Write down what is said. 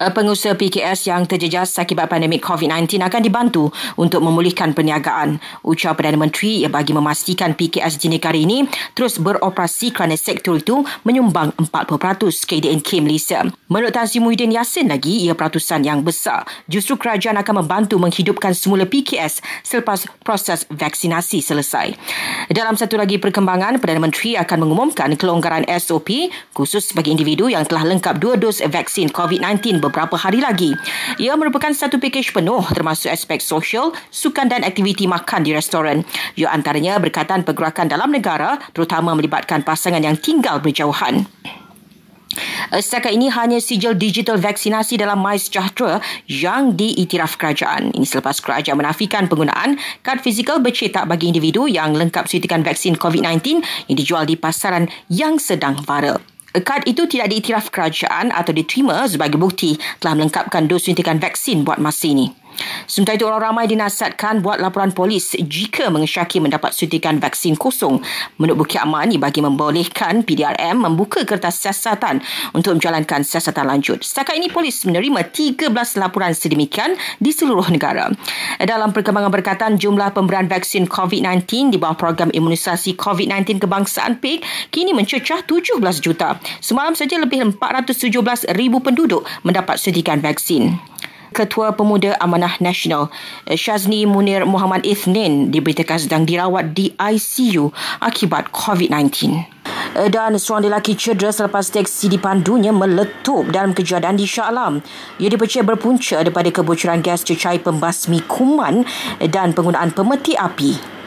Eh, pengusaha PKS yang terjejas akibat pandemik COVID-19 akan dibantu untuk memulihkan perniagaan. Ucap Perdana Menteri bagi memastikan PKS di negara ini terus beroperasi kerana sektor itu menyumbang 40% KDNK Malaysia. Menurut Tan Sri Muhyiddin Yassin lagi, ia peratusan yang besar. Justru kerajaan akan membantu menghidupkan semula PKS selepas proses vaksinasi selesai. Dalam satu lagi perkembangan, Perdana Menteri akan mengumumkan kelonggaran SOP khusus bagi individu yang telah lengkap dua dos vaksin COVID-19 beberapa hari lagi. Ia merupakan satu pakej penuh termasuk aspek sosial, sukan dan aktiviti makan di restoran. Ia antaranya berkaitan pergerakan dalam negara terutama melibatkan pasangan yang tinggal berjauhan. Setakat ini hanya sijil digital vaksinasi dalam MySejahtera yang diiktiraf kerajaan. Ini selepas kerajaan menafikan penggunaan kad fizikal bercetak bagi individu yang lengkap suntikan vaksin COVID-19 yang dijual di pasaran yang sedang viral. Kad itu tidak diiktiraf kerajaan atau diterima sebagai bukti telah melengkapkan dos suntikan vaksin buat masa ini. Sementara itu, orang ramai dinasihatkan buat laporan polis jika mengesyaki mendapat suntikan vaksin kosong. Menurut Bukit Aman, bagi membolehkan PDRM membuka kertas siasatan untuk menjalankan siasatan lanjut. Setakat ini, polis menerima 13 laporan sedemikian di seluruh negara. Dalam perkembangan berkaitan jumlah pemberian vaksin COVID-19 di bawah program imunisasi COVID-19 kebangsaan PIK kini mencecah 17 juta. Semalam saja lebih 417 ribu penduduk mendapat suntikan vaksin. Ketua Pemuda Amanah Nasional eh, Syazni Munir Muhammad Ithnin diberitakan sedang dirawat di ICU akibat COVID-19 eh, dan seorang lelaki cedera selepas teksi dipandunya meletup dalam kejadian di Shah Alam. Ia dipercaya berpunca daripada kebocoran gas cecair pembasmi kuman dan penggunaan pemeti api.